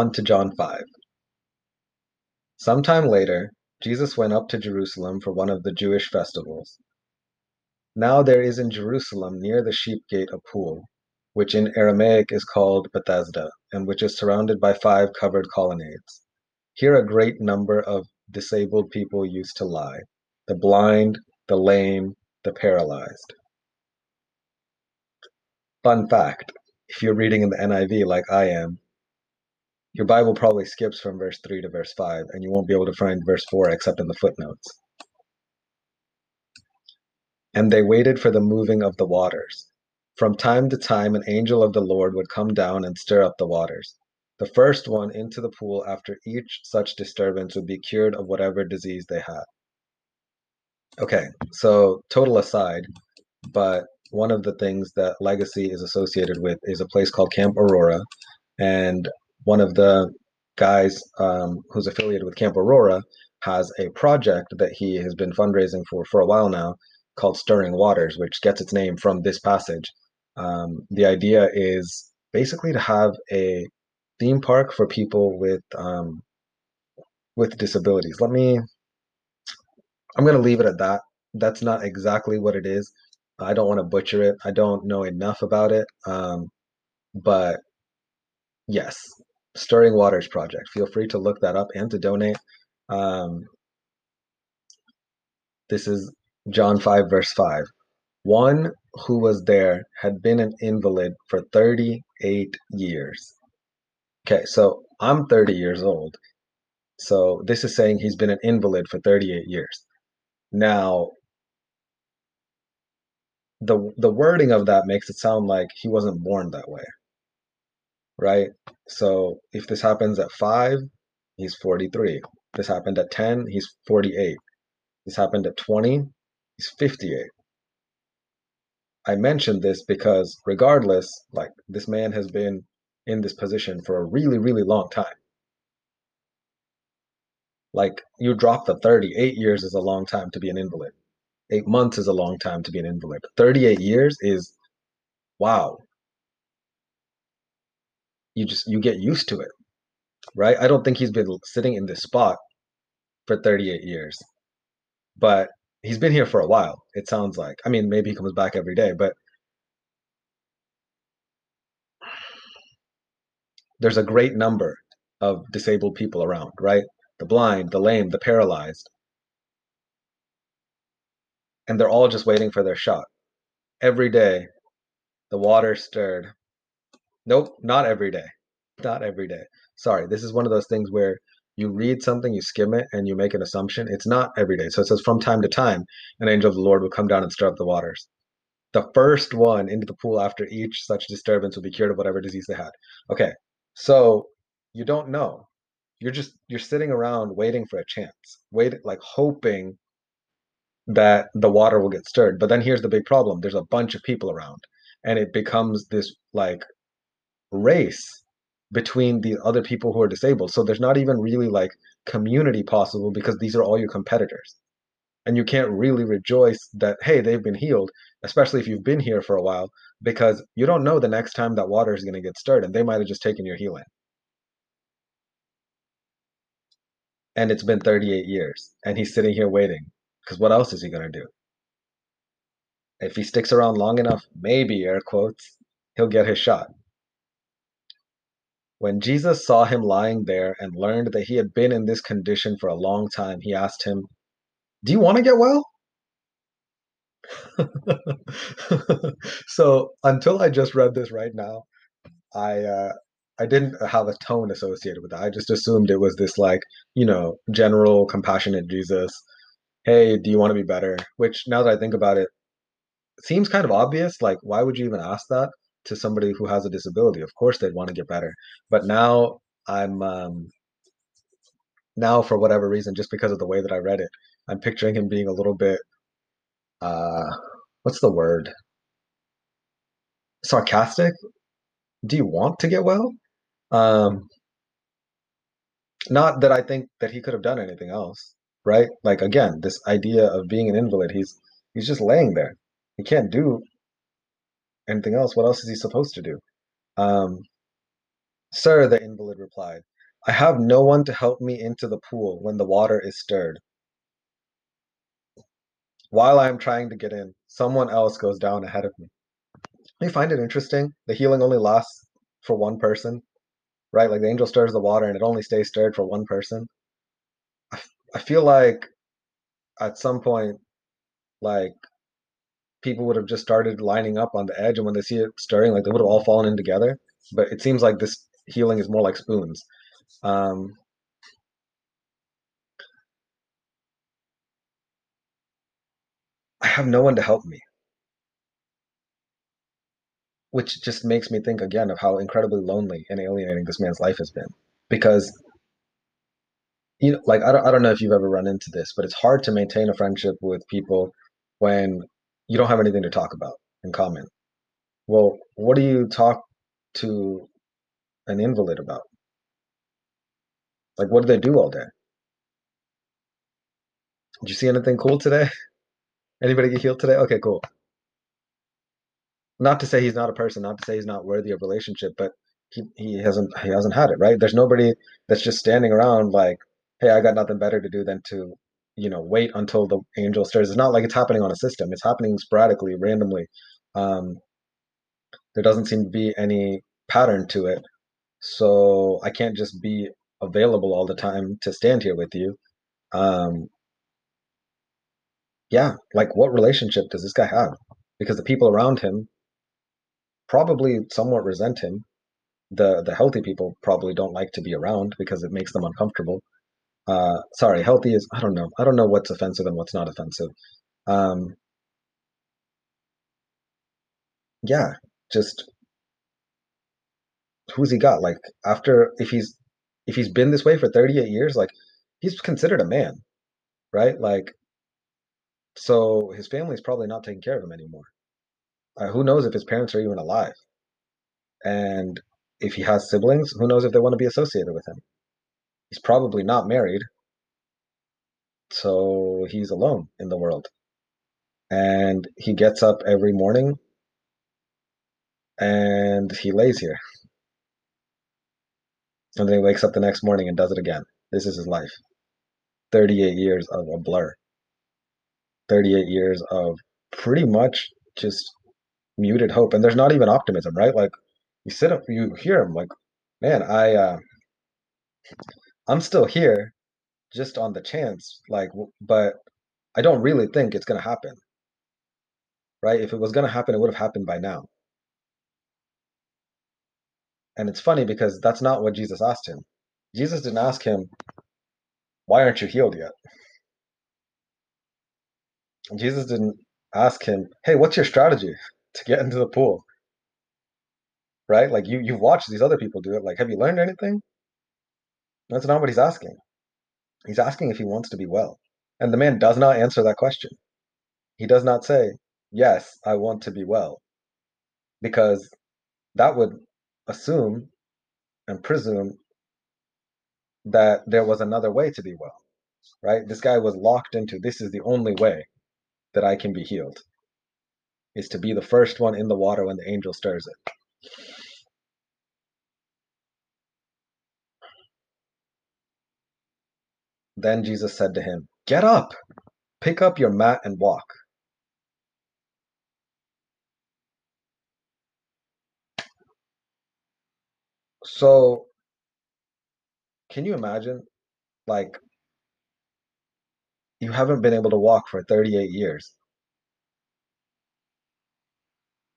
On to John 5. Some time later, Jesus went up to Jerusalem for one of the Jewish festivals. Now there is in Jerusalem near the sheep gate a pool, which in Aramaic is called Bethesda, and which is surrounded by five covered colonnades. Here a great number of disabled people used to lie the blind, the lame, the paralyzed. Fun fact if you're reading in the NIV like I am, your Bible probably skips from verse 3 to verse 5, and you won't be able to find verse 4 except in the footnotes. And they waited for the moving of the waters. From time to time, an angel of the Lord would come down and stir up the waters. The first one into the pool after each such disturbance would be cured of whatever disease they had. Okay, so total aside, but one of the things that Legacy is associated with is a place called Camp Aurora. And one of the guys um, who's affiliated with Camp Aurora has a project that he has been fundraising for for a while now called Stirring Waters, which gets its name from this passage. Um, the idea is basically to have a theme park for people with um, with disabilities. Let me. I'm going to leave it at that. That's not exactly what it is. I don't want to butcher it. I don't know enough about it. Um, but yes, Stirring Waters Project. Feel free to look that up and to donate. Um, this is John 5, verse 5. One who was there had been an invalid for 38 years. Okay, so I'm 30 years old. So this is saying he's been an invalid for 38 years. Now, the the wording of that makes it sound like he wasn't born that way right? So if this happens at 5 he's 43 this happened at 10 he's 48 this happened at 20 he's 58 i mentioned this because regardless like this man has been in this position for a really really long time. Like you drop the 38 years is a long time to be an invalid. Eight months is a long time to be an invalid. 38 years is wow. You just you get used to it. Right? I don't think he's been sitting in this spot for 38 years. But he's been here for a while, it sounds like. I mean, maybe he comes back every day, but there's a great number of disabled people around, right? The blind, the lame, the paralyzed and they're all just waiting for their shot. Every day, the water stirred. Nope, not every day. Not every day. Sorry, this is one of those things where you read something, you skim it, and you make an assumption. It's not every day. So it says, from time to time, an angel of the Lord will come down and stir up the waters. The first one into the pool after each such disturbance will be cured of whatever disease they had. Okay, so you don't know. You're just you're sitting around waiting for a chance, wait like hoping that the water will get stirred. But then here's the big problem there's a bunch of people around, and it becomes this like race between the other people who are disabled. So there's not even really like community possible because these are all your competitors. And you can't really rejoice that, hey, they've been healed, especially if you've been here for a while, because you don't know the next time that water is going to get stirred, and they might have just taken your healing. And it's been 38 years, and he's sitting here waiting because what else is he going to do? If he sticks around long enough, maybe, air quotes, he'll get his shot. When Jesus saw him lying there and learned that he had been in this condition for a long time, he asked him, Do you want to get well? so until I just read this right now, I uh, I didn't have a tone associated with that. I just assumed it was this like you know general compassionate Jesus hey, do you want to be better? Which now that I think about it, seems kind of obvious. Like, why would you even ask that to somebody who has a disability? Of course, they'd want to get better. But now I'm um, now for whatever reason, just because of the way that I read it, I'm picturing him being a little bit uh, what's the word? Sarcastic. Do you want to get well? Um, not that I think that he could have done anything else right? Like again, this idea of being an invalid, he's he's just laying there. He can't do anything else. What else is he supposed to do? Um, Sir, the invalid replied, I have no one to help me into the pool when the water is stirred. While I am trying to get in, someone else goes down ahead of me. You find it interesting? The healing only lasts for one person, right? Like the angel stirs the water and it only stays stirred for one person. I, I feel like at some point, like people would have just started lining up on the edge, and when they see it stirring, like they would have all fallen in together. But it seems like this healing is more like spoons. Um, I have no one to help me, which just makes me think again of how incredibly lonely and alienating this man's life has been. Because you know, like I don't, I don't know if you've ever run into this, but it's hard to maintain a friendship with people when you don't have anything to talk about in common. Well, what do you talk to an invalid about? Like, what do they do all day? Did you see anything cool today? Anybody get healed today? Okay, cool. Not to say he's not a person, not to say he's not worthy of relationship, but he, he hasn't he hasn't had it, right? There's nobody that's just standing around like, hey, I got nothing better to do than to, you know, wait until the angel stirs. It's not like it's happening on a system. It's happening sporadically, randomly. Um, there doesn't seem to be any pattern to it. So I can't just be available all the time to stand here with you. Um, yeah, like what relationship does this guy have? Because the people around him probably somewhat resent him. The the healthy people probably don't like to be around because it makes them uncomfortable. Uh, sorry, healthy is I don't know. I don't know what's offensive and what's not offensive. Um, yeah, just who's he got? Like after if he's if he's been this way for 38 years, like he's considered a man, right? Like so his family's probably not taking care of him anymore. Uh, who knows if his parents are even alive? And if he has siblings, who knows if they want to be associated with him? He's probably not married, so he's alone in the world. And he gets up every morning and he lays here. And then he wakes up the next morning and does it again. This is his life. 38 years of a blur. 38 years of pretty much just muted hope. And there's not even optimism, right? Like you sit up, you hear him like, man, I, uh, I'm still here just on the chance, like, but I don't really think it's going to happen, right? If it was going to happen, it would have happened by now. And it's funny because that's not what Jesus asked him. Jesus didn't ask him, why aren't you healed yet? Jesus didn't ask him, hey, what's your strategy to get into the pool? Right? Like you, you've watched these other people do it. Like, have you learned anything? That's not what he's asking. He's asking if he wants to be well. And the man does not answer that question. He does not say, Yes, I want to be well. Because that would assume and presume that there was another way to be well, right? This guy was locked into this is the only way that I can be healed, is to be the first one in the water when the angel stirs it. Then Jesus said to him, Get up, pick up your mat and walk. So, can you imagine? Like, you haven't been able to walk for 38 years,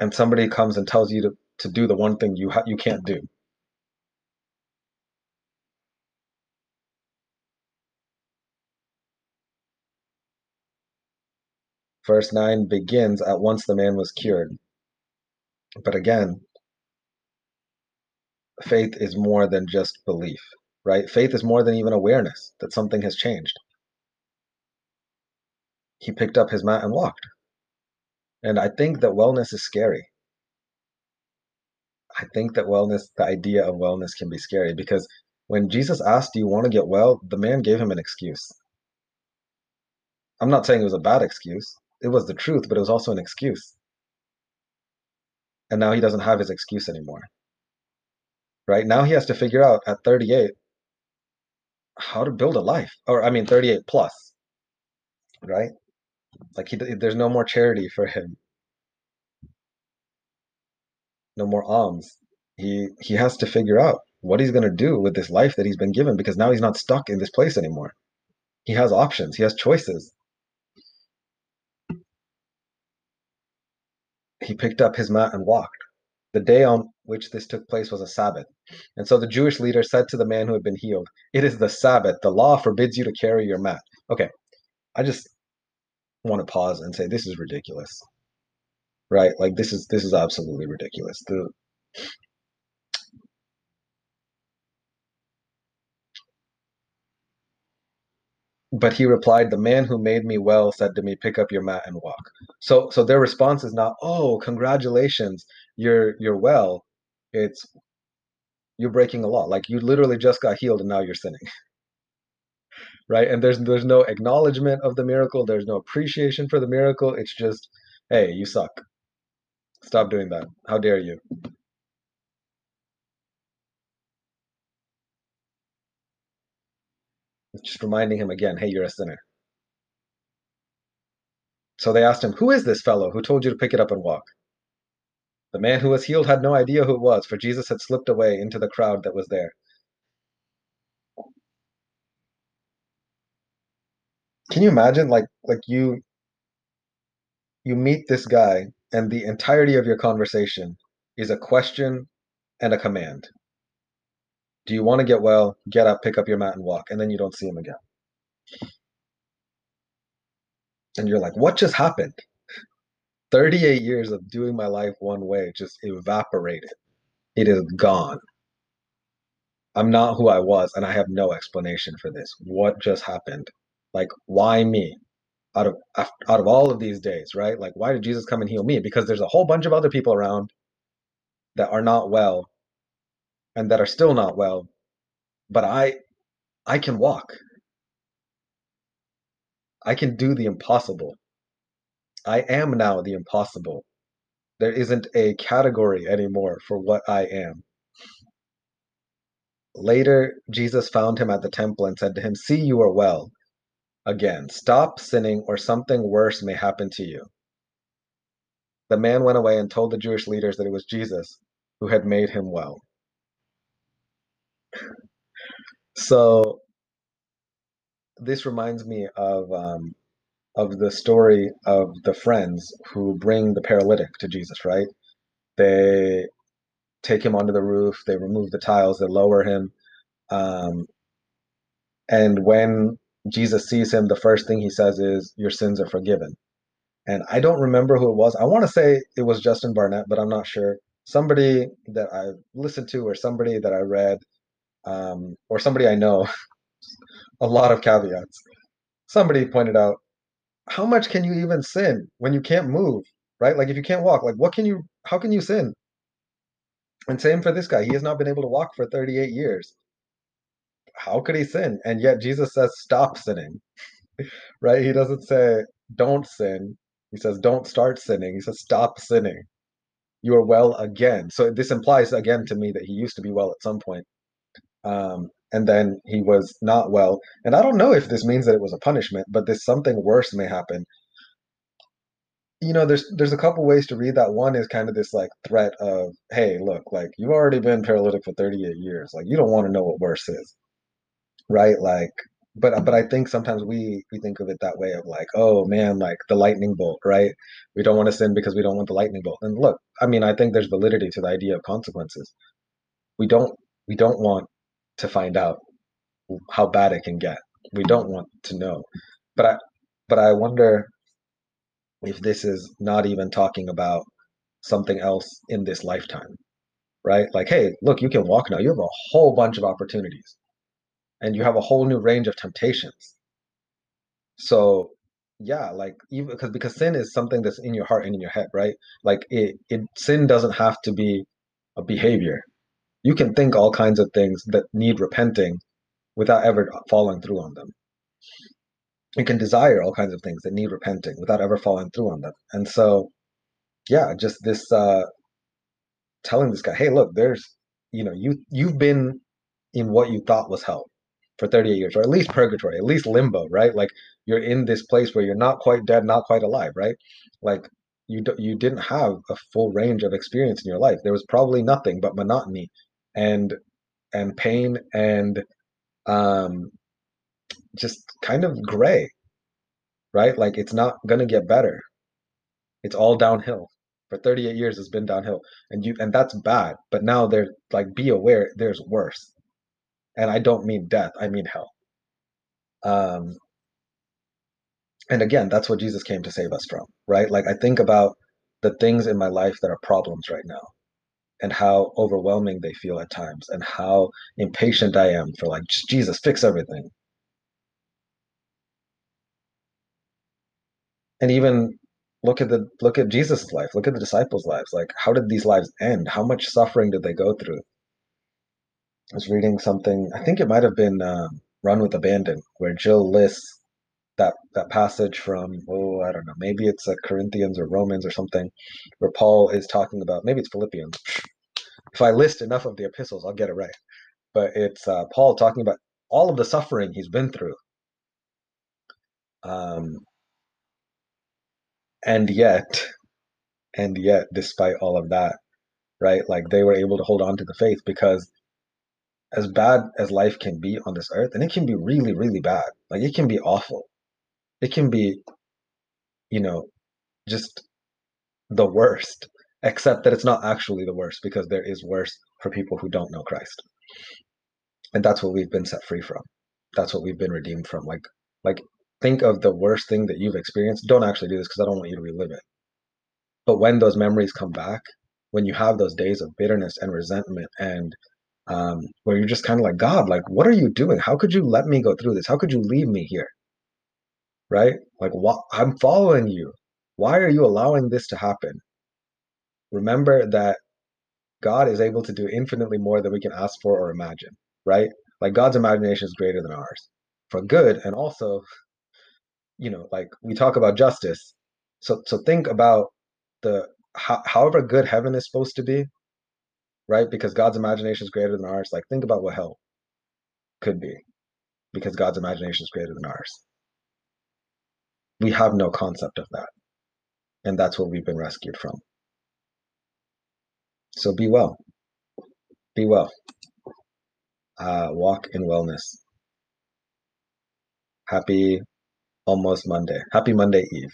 and somebody comes and tells you to, to do the one thing you ha- you can't do. Verse 9 begins at once the man was cured. But again, faith is more than just belief, right? Faith is more than even awareness that something has changed. He picked up his mat and walked. And I think that wellness is scary. I think that wellness, the idea of wellness can be scary because when Jesus asked, Do you want to get well? the man gave him an excuse. I'm not saying it was a bad excuse, it was the truth, but it was also an excuse. And now he doesn't have his excuse anymore. right? Now he has to figure out at 38 how to build a life, or I mean 38 plus, right? Like he, there's no more charity for him, no more alms. He he has to figure out what he's gonna do with this life that he's been given because now he's not stuck in this place anymore. He has options. He has choices. He picked up his mat and walked. The day on which this took place was a Sabbath. And so the Jewish leader said to the man who had been healed, It is the Sabbath. The law forbids you to carry your mat. Okay, I just want to pause and say this is ridiculous. Right? Like this is this is absolutely ridiculous. The but he replied, The man who made me well said to me, Pick up your mat and walk. So so their response is not, Oh, congratulations, you're you're well. It's you're breaking a law. Like you literally just got healed and now you're sinning. right? And there's there's no acknowledgement of the miracle, there's no appreciation for the miracle. It's just, hey, you suck. Stop doing that. How dare you? Just reminding him again, hey, you're a sinner. So they asked him, Who is this fellow who told you to pick it up and walk? The man who was healed had no idea who it was, for Jesus had slipped away into the crowd that was there. Can you imagine like like you you meet this guy and the entirety of your conversation is a question and a command. Do you want to get well? Get up, pick up your mat and walk, and then you don't see him again. And you're like, what just happened? 38 years of doing my life one way just evaporated. It is gone. I'm not who I was, and I have no explanation for this. What just happened? Like, why me? Out of out of all of these days, right? Like, why did Jesus come and heal me? Because there's a whole bunch of other people around that are not well and that are still not well, but I I can walk. I can do the impossible. I am now the impossible. There isn't a category anymore for what I am. Later, Jesus found him at the temple and said to him, See, you are well. Again, stop sinning, or something worse may happen to you. The man went away and told the Jewish leaders that it was Jesus who had made him well. So, this reminds me of um, of the story of the friends who bring the paralytic to Jesus, right? They take him onto the roof, they remove the tiles, they lower him. Um, and when Jesus sees him, the first thing he says is, Your sins are forgiven. And I don't remember who it was. I want to say it was Justin Barnett, but I'm not sure. Somebody that I listened to, or somebody that I read, um, or somebody I know, a lot of caveats. Somebody pointed out how much can you even sin when you can't move, right? Like if you can't walk, like what can you, how can you sin? And same for this guy. He has not been able to walk for 38 years. How could he sin? And yet Jesus says, stop sinning, right? He doesn't say, don't sin. He says, don't start sinning. He says, stop sinning. You are well again. So this implies again to me that he used to be well at some point. Um, and then he was not well. And I don't know if this means that it was a punishment, but this something worse may happen. You know, there's there's a couple ways to read that. One is kind of this like threat of, hey, look, like you've already been paralytic for 38 years. Like you don't want to know what worse is. Right? Like but but I think sometimes we we think of it that way of like, oh man, like the lightning bolt, right? We don't want to sin because we don't want the lightning bolt. And look, I mean, I think there's validity to the idea of consequences. We don't we don't want to find out how bad it can get. We don't want to know. But I but I wonder if this is not even talking about something else in this lifetime. Right? Like, hey, look, you can walk now. You have a whole bunch of opportunities. And you have a whole new range of temptations. So yeah, like even because because sin is something that's in your heart and in your head, right? Like it, it sin doesn't have to be a behavior you can think all kinds of things that need repenting without ever following through on them. You can desire all kinds of things that need repenting without ever following through on them. And so, yeah, just this uh, telling this guy, hey, look, there's you know, you you've been in what you thought was hell for 38 years, or at least purgatory, at least limbo, right? Like you're in this place where you're not quite dead, not quite alive, right? Like you you didn't have a full range of experience in your life. There was probably nothing but monotony and and pain and um just kind of gray, right? Like it's not gonna get better. It's all downhill. For 38 years it's been downhill. And you and that's bad. But now they're like be aware there's worse. And I don't mean death, I mean hell. Um and again, that's what Jesus came to save us from, right? Like I think about the things in my life that are problems right now and how overwhelming they feel at times and how impatient I am for like Jesus fix everything. And even look at the look at Jesus' life, look at the disciples' lives. Like how did these lives end? How much suffering did they go through? I was reading something, I think it might have been uh, Run with Abandon, where Jill lists that that passage from oh I don't know maybe it's a Corinthians or Romans or something where Paul is talking about maybe it's Philippians if I list enough of the epistles, I'll get it right. But it's uh, Paul talking about all of the suffering he's been through. Um, and yet, and yet, despite all of that, right, like they were able to hold on to the faith because as bad as life can be on this earth, and it can be really, really bad, like it can be awful. It can be, you know, just the worst, except that it's not actually the worst because there is worse for people who don't know Christ. And that's what we've been set free from. That's what we've been redeemed from. Like, like think of the worst thing that you've experienced. Don't actually do this because I don't want you to relive it. But when those memories come back, when you have those days of bitterness and resentment and um, where you're just kind of like, God, like, what are you doing? How could you let me go through this? How could you leave me here? Right? Like, what? I'm following you. Why are you allowing this to happen? Remember that God is able to do infinitely more than we can ask for or imagine, right? Like God's imagination is greater than ours for good and also you know like we talk about justice so so think about the how, however good heaven is supposed to be right because god's imagination is greater than ours like think about what hell could be because god's imagination is greater than ours we have no concept of that. And that's what we've been rescued from. So be well. Be well. Uh, walk in wellness. Happy almost monday. Happy monday eve